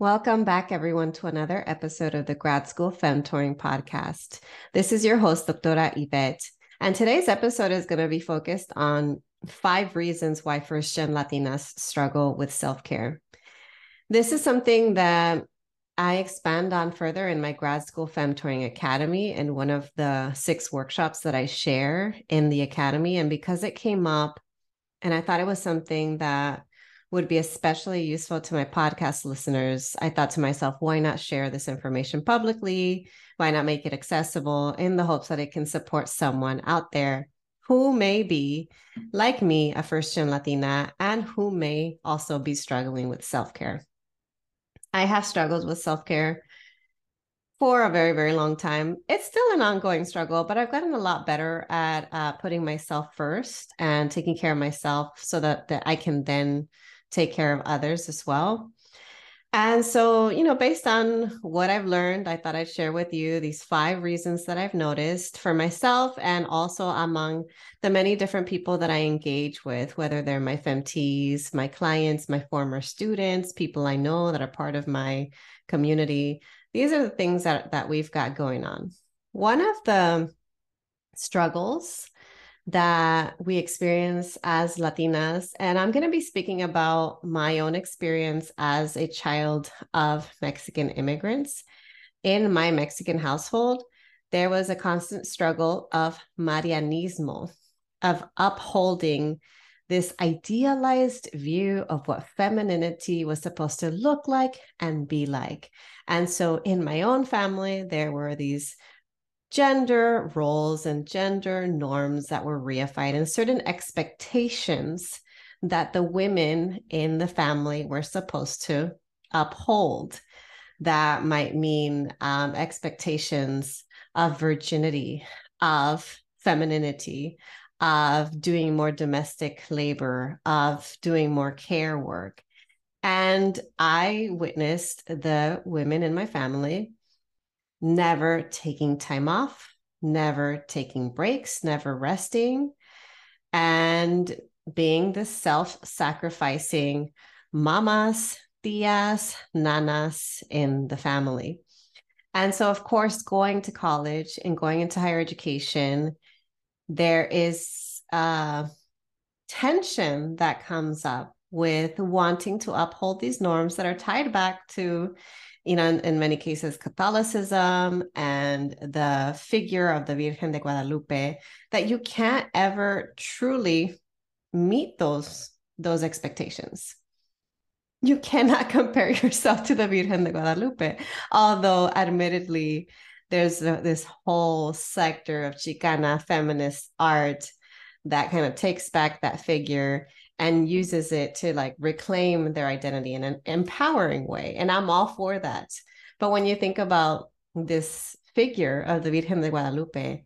Welcome back, everyone, to another episode of the Grad School Femtoring podcast. This is your host, Doctora Yvette, and today's episode is going to be focused on five reasons why first gen Latinas struggle with self care. This is something that I expand on further in my grad school Femtoring Academy and one of the six workshops that I share in the academy. And because it came up and I thought it was something that would be especially useful to my podcast listeners, I thought to myself, why not share this information publicly? Why not make it accessible in the hopes that it can support someone out there who may be, like me, a first gen Latina and who may also be struggling with self care? I have struggled with self care for a very, very long time. It's still an ongoing struggle, but I've gotten a lot better at uh, putting myself first and taking care of myself so that, that I can then take care of others as well. And so, you know, based on what I've learned, I thought I'd share with you these five reasons that I've noticed for myself and also among the many different people that I engage with, whether they're my femtees, my clients, my former students, people I know that are part of my community. These are the things that, that we've got going on. One of the struggles that we experience as Latinas. And I'm going to be speaking about my own experience as a child of Mexican immigrants. In my Mexican household, there was a constant struggle of Marianismo, of upholding this idealized view of what femininity was supposed to look like and be like. And so in my own family, there were these gender roles and gender norms that were reified and certain expectations that the women in the family were supposed to uphold. That might mean um, expectations of virginity, of femininity, of doing more domestic labor, of doing more care work. And I witnessed the women in my family never taking time off, never taking breaks, never resting, and being the self sacrificing mamas, tias, nanas in the family. And so, of course, going to college and going into higher education, there is a tension that comes up with wanting to uphold these norms that are tied back to you know, in, in, many cases, Catholicism and the figure of the Virgen de Guadalupe, that you can't ever truly meet those those expectations. You cannot compare yourself to the Virgen de Guadalupe, although admittedly, there's this whole sector of Chicana feminist art that kind of takes back that figure and uses it to like reclaim their identity in an empowering way. And I'm all for that. But when you think about this figure of the Virgen de Guadalupe,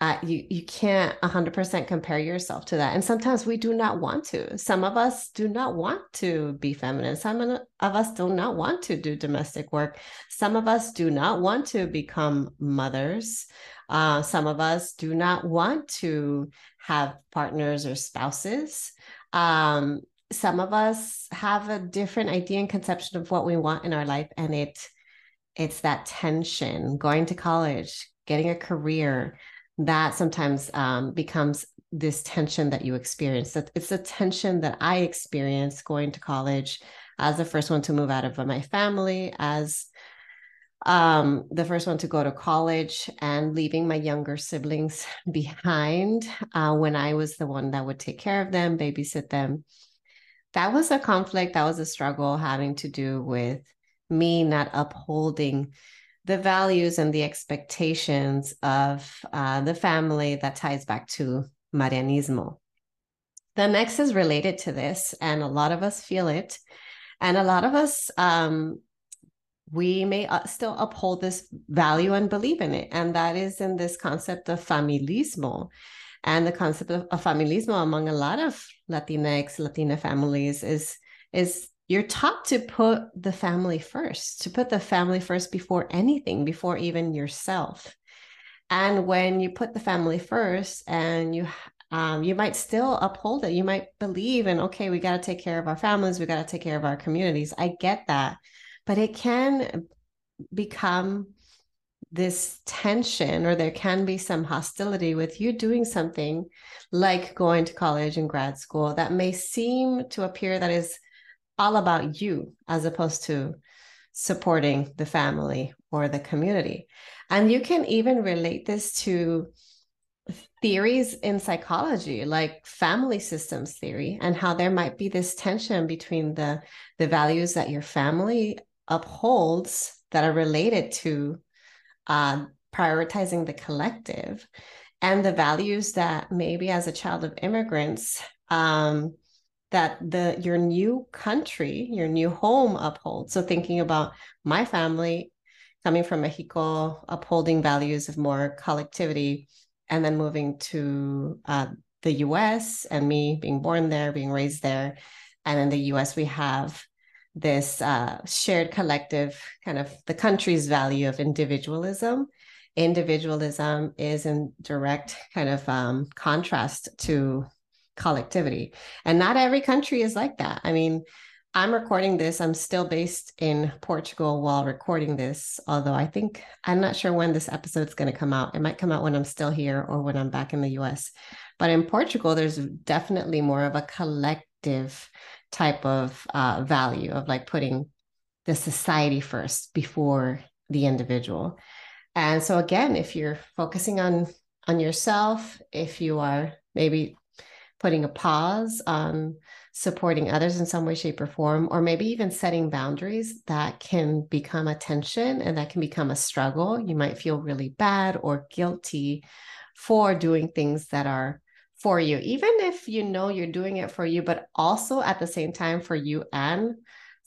uh, you you can't 100% compare yourself to that and sometimes we do not want to. Some of us do not want to be feminine. Some of us do not want to do domestic work. Some of us do not want to become mothers. Uh, some of us do not want to have partners or spouses. Um, some of us have a different idea and conception of what we want in our life and it it's that tension going to college getting a career that sometimes um, becomes this tension that you experience that it's a tension that i experienced going to college as the first one to move out of my family as um, the first one to go to college and leaving my younger siblings behind uh, when I was the one that would take care of them, babysit them. That was a conflict, that was a struggle having to do with me not upholding the values and the expectations of uh, the family that ties back to Marianismo. The next is related to this, and a lot of us feel it. And a lot of us, um, we may uh, still uphold this value and believe in it. And that is in this concept of familismo. And the concept of, of familismo among a lot of Latinx, Latina families is, is you're taught to put the family first, to put the family first before anything, before even yourself. And when you put the family first and you um, you might still uphold it. You might believe in, okay, we got to take care of our families, we got to take care of our communities. I get that. But it can become this tension, or there can be some hostility with you doing something like going to college and grad school that may seem to appear that is all about you as opposed to supporting the family or the community. And you can even relate this to theories in psychology like family systems theory and how there might be this tension between the the values that your family upholds that are related to uh, prioritizing the collective and the values that maybe as a child of immigrants um, that the your new country, your new home upholds. So thinking about my family coming from Mexico, upholding values of more collectivity, and then moving to uh, the U.S. and me being born there, being raised there, and in the U.S. we have this uh, shared collective kind of the country's value of individualism. Individualism is in direct kind of um, contrast to collectivity. And not every country is like that. I mean, I'm recording this. I'm still based in Portugal while recording this, although I think I'm not sure when this episode is going to come out. It might come out when I'm still here or when I'm back in the US. But in Portugal, there's definitely more of a collective type of uh, value of like putting the society first before the individual. And so again, if you're focusing on on yourself, if you are maybe putting a pause on supporting others in some way, shape, or form, or maybe even setting boundaries that can become a tension and that can become a struggle. You might feel really bad or guilty for doing things that are for you, even if you know you're doing it for you, but also at the same time for you and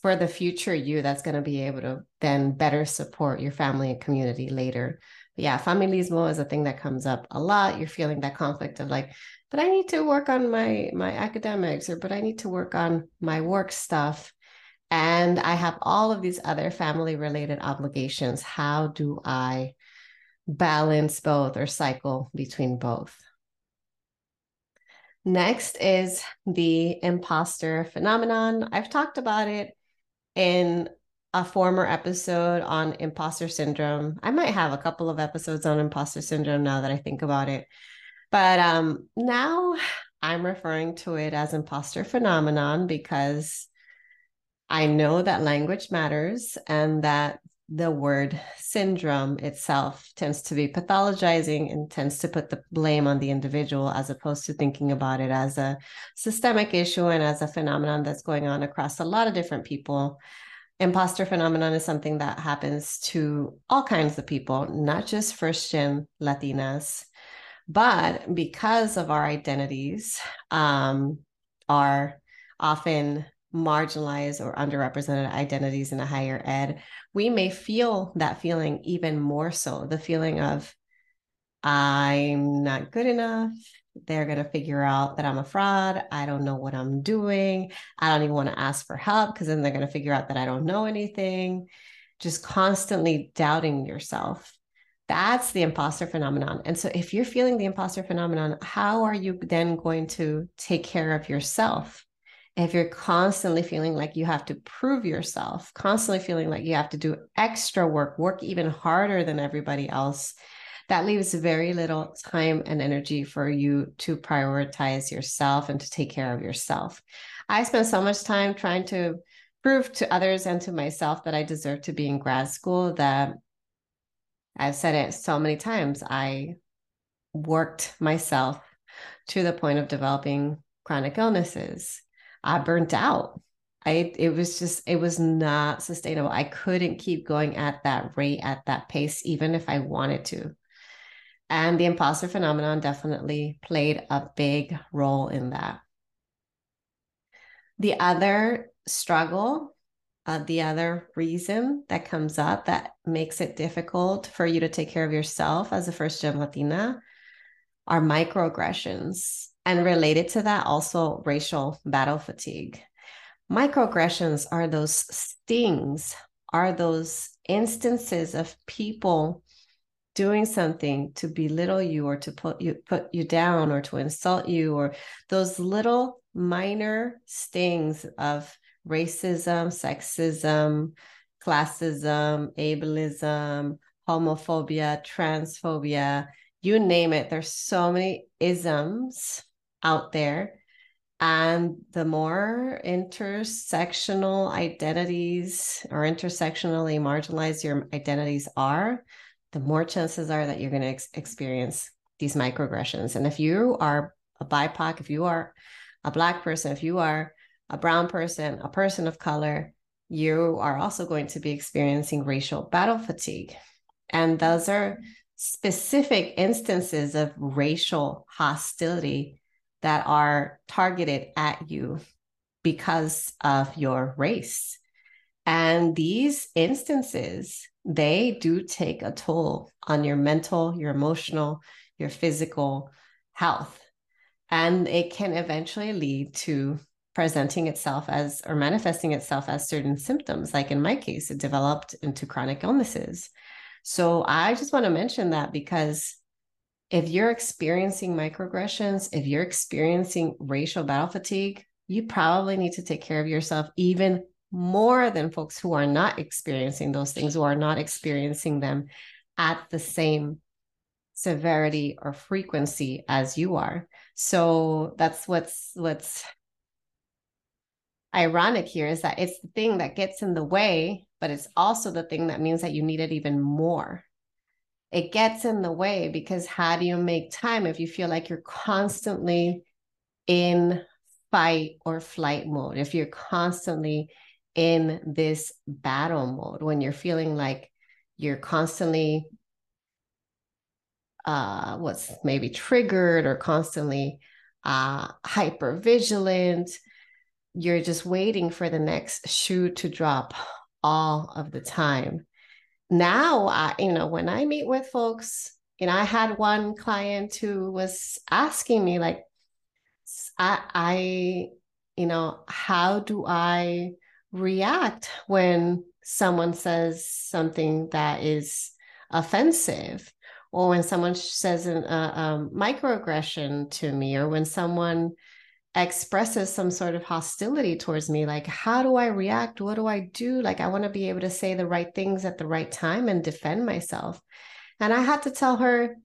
for the future you that's going to be able to then better support your family and community later. But yeah, familismo is a thing that comes up a lot. You're feeling that conflict of like, but I need to work on my my academics or but I need to work on my work stuff and I have all of these other family related obligations. How do I balance both or cycle between both? Next is the imposter phenomenon. I've talked about it in a former episode on imposter syndrome. I might have a couple of episodes on imposter syndrome now that I think about it. But um, now I'm referring to it as imposter phenomenon because I know that language matters and that the word syndrome itself tends to be pathologizing and tends to put the blame on the individual as opposed to thinking about it as a systemic issue and as a phenomenon that's going on across a lot of different people. Imposter phenomenon is something that happens to all kinds of people, not just first gen Latinas, but because of our identities um, are often marginalized or underrepresented identities in a higher ed, we may feel that feeling even more so the feeling of, I'm not good enough. They're going to figure out that I'm a fraud. I don't know what I'm doing. I don't even want to ask for help because then they're going to figure out that I don't know anything. Just constantly doubting yourself that's the imposter phenomenon. And so, if you're feeling the imposter phenomenon, how are you then going to take care of yourself? If you're constantly feeling like you have to prove yourself, constantly feeling like you have to do extra work, work even harder than everybody else, that leaves very little time and energy for you to prioritize yourself and to take care of yourself. I spent so much time trying to prove to others and to myself that I deserve to be in grad school that I've said it so many times. I worked myself to the point of developing chronic illnesses. I burnt out. I it was just it was not sustainable. I couldn't keep going at that rate at that pace even if I wanted to. And the imposter phenomenon definitely played a big role in that. The other struggle, uh, the other reason that comes up that makes it difficult for you to take care of yourself as a first gen Latina are microaggressions. And related to that, also racial battle fatigue. Microaggressions are those stings, are those instances of people doing something to belittle you or to put you put you down or to insult you or those little minor stings of racism, sexism, classism, ableism, homophobia, transphobia, you name it. There's so many isms out there. And the more intersectional identities or intersectionally marginalized your identities are, the more chances are that you're going to ex- experience these microaggressions. And if you are a BIPOC, if you are a Black person, if you are a Brown person, a person of color, you are also going to be experiencing racial battle fatigue. And those are specific instances of racial hostility that are targeted at you because of your race. And these instances they do take a toll on your mental, your emotional, your physical health. And it can eventually lead to presenting itself as or manifesting itself as certain symptoms. Like in my case, it developed into chronic illnesses. So I just want to mention that because if you're experiencing microaggressions, if you're experiencing racial battle fatigue, you probably need to take care of yourself even more than folks who are not experiencing those things, who are not experiencing them at the same severity or frequency as you are. So that's what's what's ironic here is that it's the thing that gets in the way, but it's also the thing that means that you need it even more. It gets in the way because how do you make time if you feel like you're constantly in fight or flight mode? If you're constantly in this battle mode when you're feeling like you're constantly uh what's maybe triggered or constantly uh hyper vigilant you're just waiting for the next shoe to drop all of the time. Now i you know when i meet with folks you know i had one client who was asking me like i i you know how do i react when someone says something that is offensive? Or when someone says a, a uh, um, microaggression to me? Or when someone expresses some sort of hostility towards me like how do i react what do i do like i want to be able to say the right things at the right time and defend myself and i had to tell her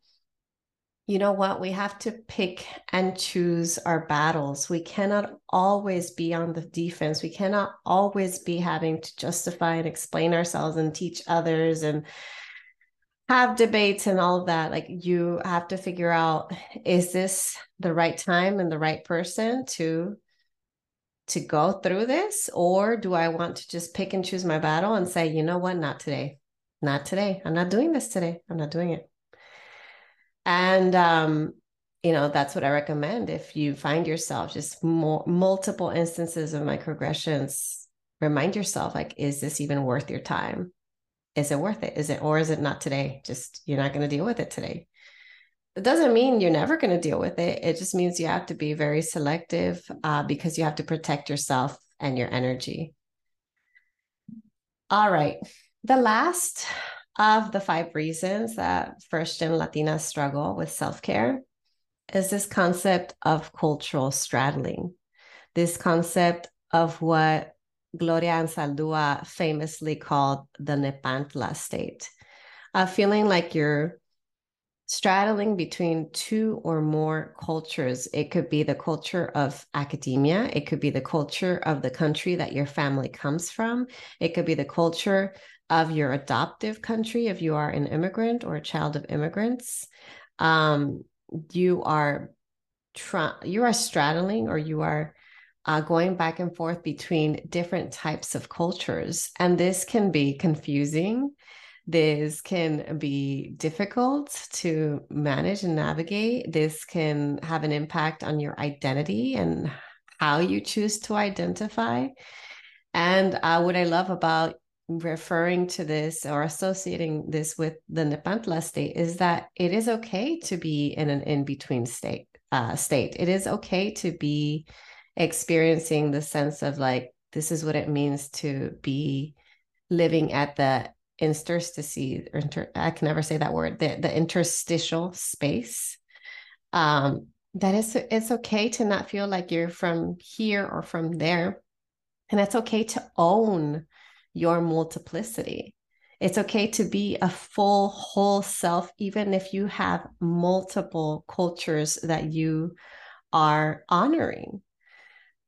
you know what? We have to pick and choose our battles. We cannot always be on the defense. We cannot always be having to justify and explain ourselves and teach others and have debates and all of that. Like you have to figure out is this the right time and the right person to to go through this or do I want to just pick and choose my battle and say, you know what, not today. Not today. I'm not doing this today. I'm not doing it. And um, you know, that's what I recommend. If you find yourself just more multiple instances of microaggressions, remind yourself like, is this even worth your time? Is it worth it? Is it, or is it not today? Just you're not going to deal with it today. It doesn't mean you're never going to deal with it. It just means you have to be very selective uh, because you have to protect yourself and your energy. All right. The last of the five reasons that first gen Latinas struggle with self care is this concept of cultural straddling, this concept of what Gloria Anzaldúa famously called the Nepantla state, of feeling like you're straddling between two or more cultures. It could be the culture of academia, it could be the culture of the country that your family comes from, it could be the culture of your adoptive country if you are an immigrant or a child of immigrants. Um, you are you are straddling or you are uh, going back and forth between different types of cultures and this can be confusing this can be difficult to manage and navigate this can have an impact on your identity and how you choose to identify. And uh, what I love about referring to this or associating this with the Nepantla state is that it is okay to be in an in between state. Uh, state. It is okay to be experiencing the sense of like this is what it means to be living at the interstices inter, I can never say that word the, the interstitial space. Um that is it's okay to not feel like you're from here or from there. And it's okay to own your multiplicity. It's okay to be a full whole self even if you have multiple cultures that you are honoring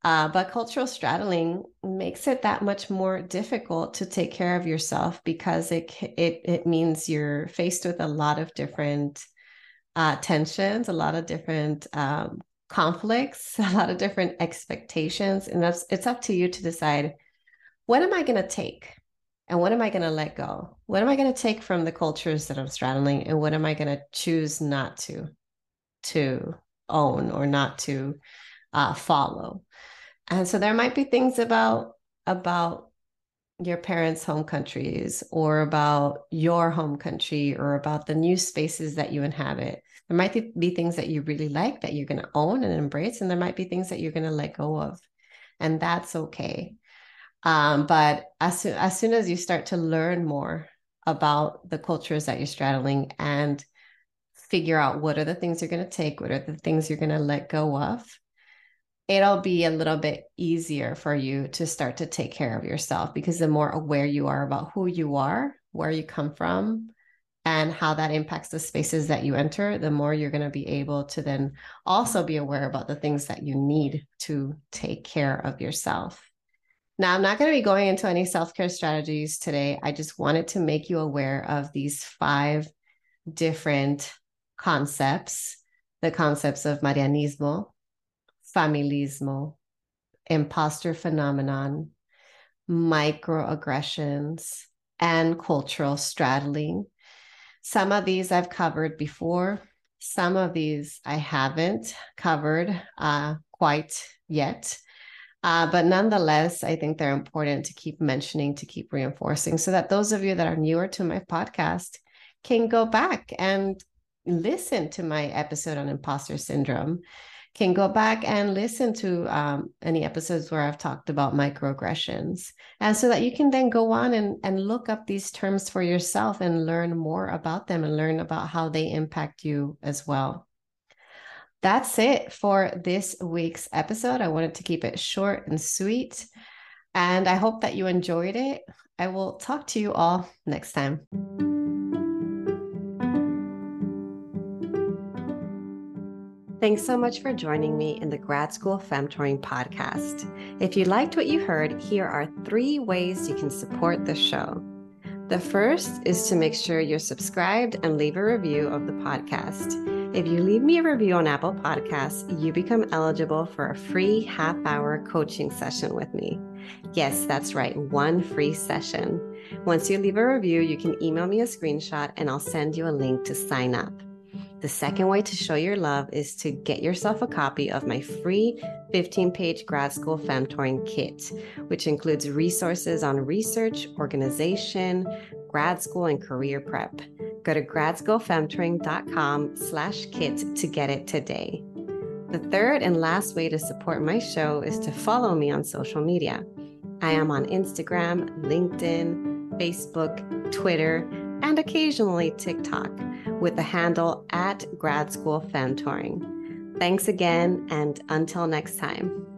uh, but cultural straddling makes it that much more difficult to take care of yourself because it it it means you're faced with a lot of different uh, tensions, a lot of different um, conflicts, a lot of different expectations, and that's it's up to you to decide what am I going to take and what am I going to let go? What am I going to take from the cultures that I'm straddling, and what am I going to choose not to to own or not to uh, follow? And so there might be things about about your parents' home countries or about your home country or about the new spaces that you inhabit. There might be things that you really like that you're going to own and embrace, and there might be things that you're going to let go of. And that's okay. Um, but as as soon as you start to learn more about the cultures that you're straddling and figure out what are the things you're going to take, what are the things you're going to let go of, it'll be a little bit easier for you to start to take care of yourself because the more aware you are about who you are, where you come from, and how that impacts the spaces that you enter, the more you're going to be able to then also be aware about the things that you need to take care of yourself. Now, I'm not going to be going into any self care strategies today. I just wanted to make you aware of these five different concepts the concepts of Marianismo, familismo, imposter phenomenon, microaggressions, and cultural straddling. Some of these I've covered before. Some of these I haven't covered uh, quite yet. Uh, but nonetheless, I think they're important to keep mentioning, to keep reinforcing, so that those of you that are newer to my podcast can go back and listen to my episode on imposter syndrome can go back and listen to um, any episodes where I've talked about microaggressions. And so that you can then go on and, and look up these terms for yourself and learn more about them and learn about how they impact you as well. That's it for this week's episode. I wanted to keep it short and sweet. And I hope that you enjoyed it. I will talk to you all next time. Thanks so much for joining me in the Grad School Femtoring podcast. If you liked what you heard, here are three ways you can support the show. The first is to make sure you're subscribed and leave a review of the podcast. If you leave me a review on Apple Podcasts, you become eligible for a free half hour coaching session with me. Yes, that's right, one free session. Once you leave a review, you can email me a screenshot and I'll send you a link to sign up. The second way to show your love is to get yourself a copy of my free 15 page grad school femtoring kit, which includes resources on research, organization, grad school, and career prep. Go to gradschoolfemtoring.com slash kit to get it today. The third and last way to support my show is to follow me on social media. I am on Instagram, LinkedIn, Facebook, Twitter, and occasionally TikTok with the handle at Grad School Femtoring. Thanks again, and until next time.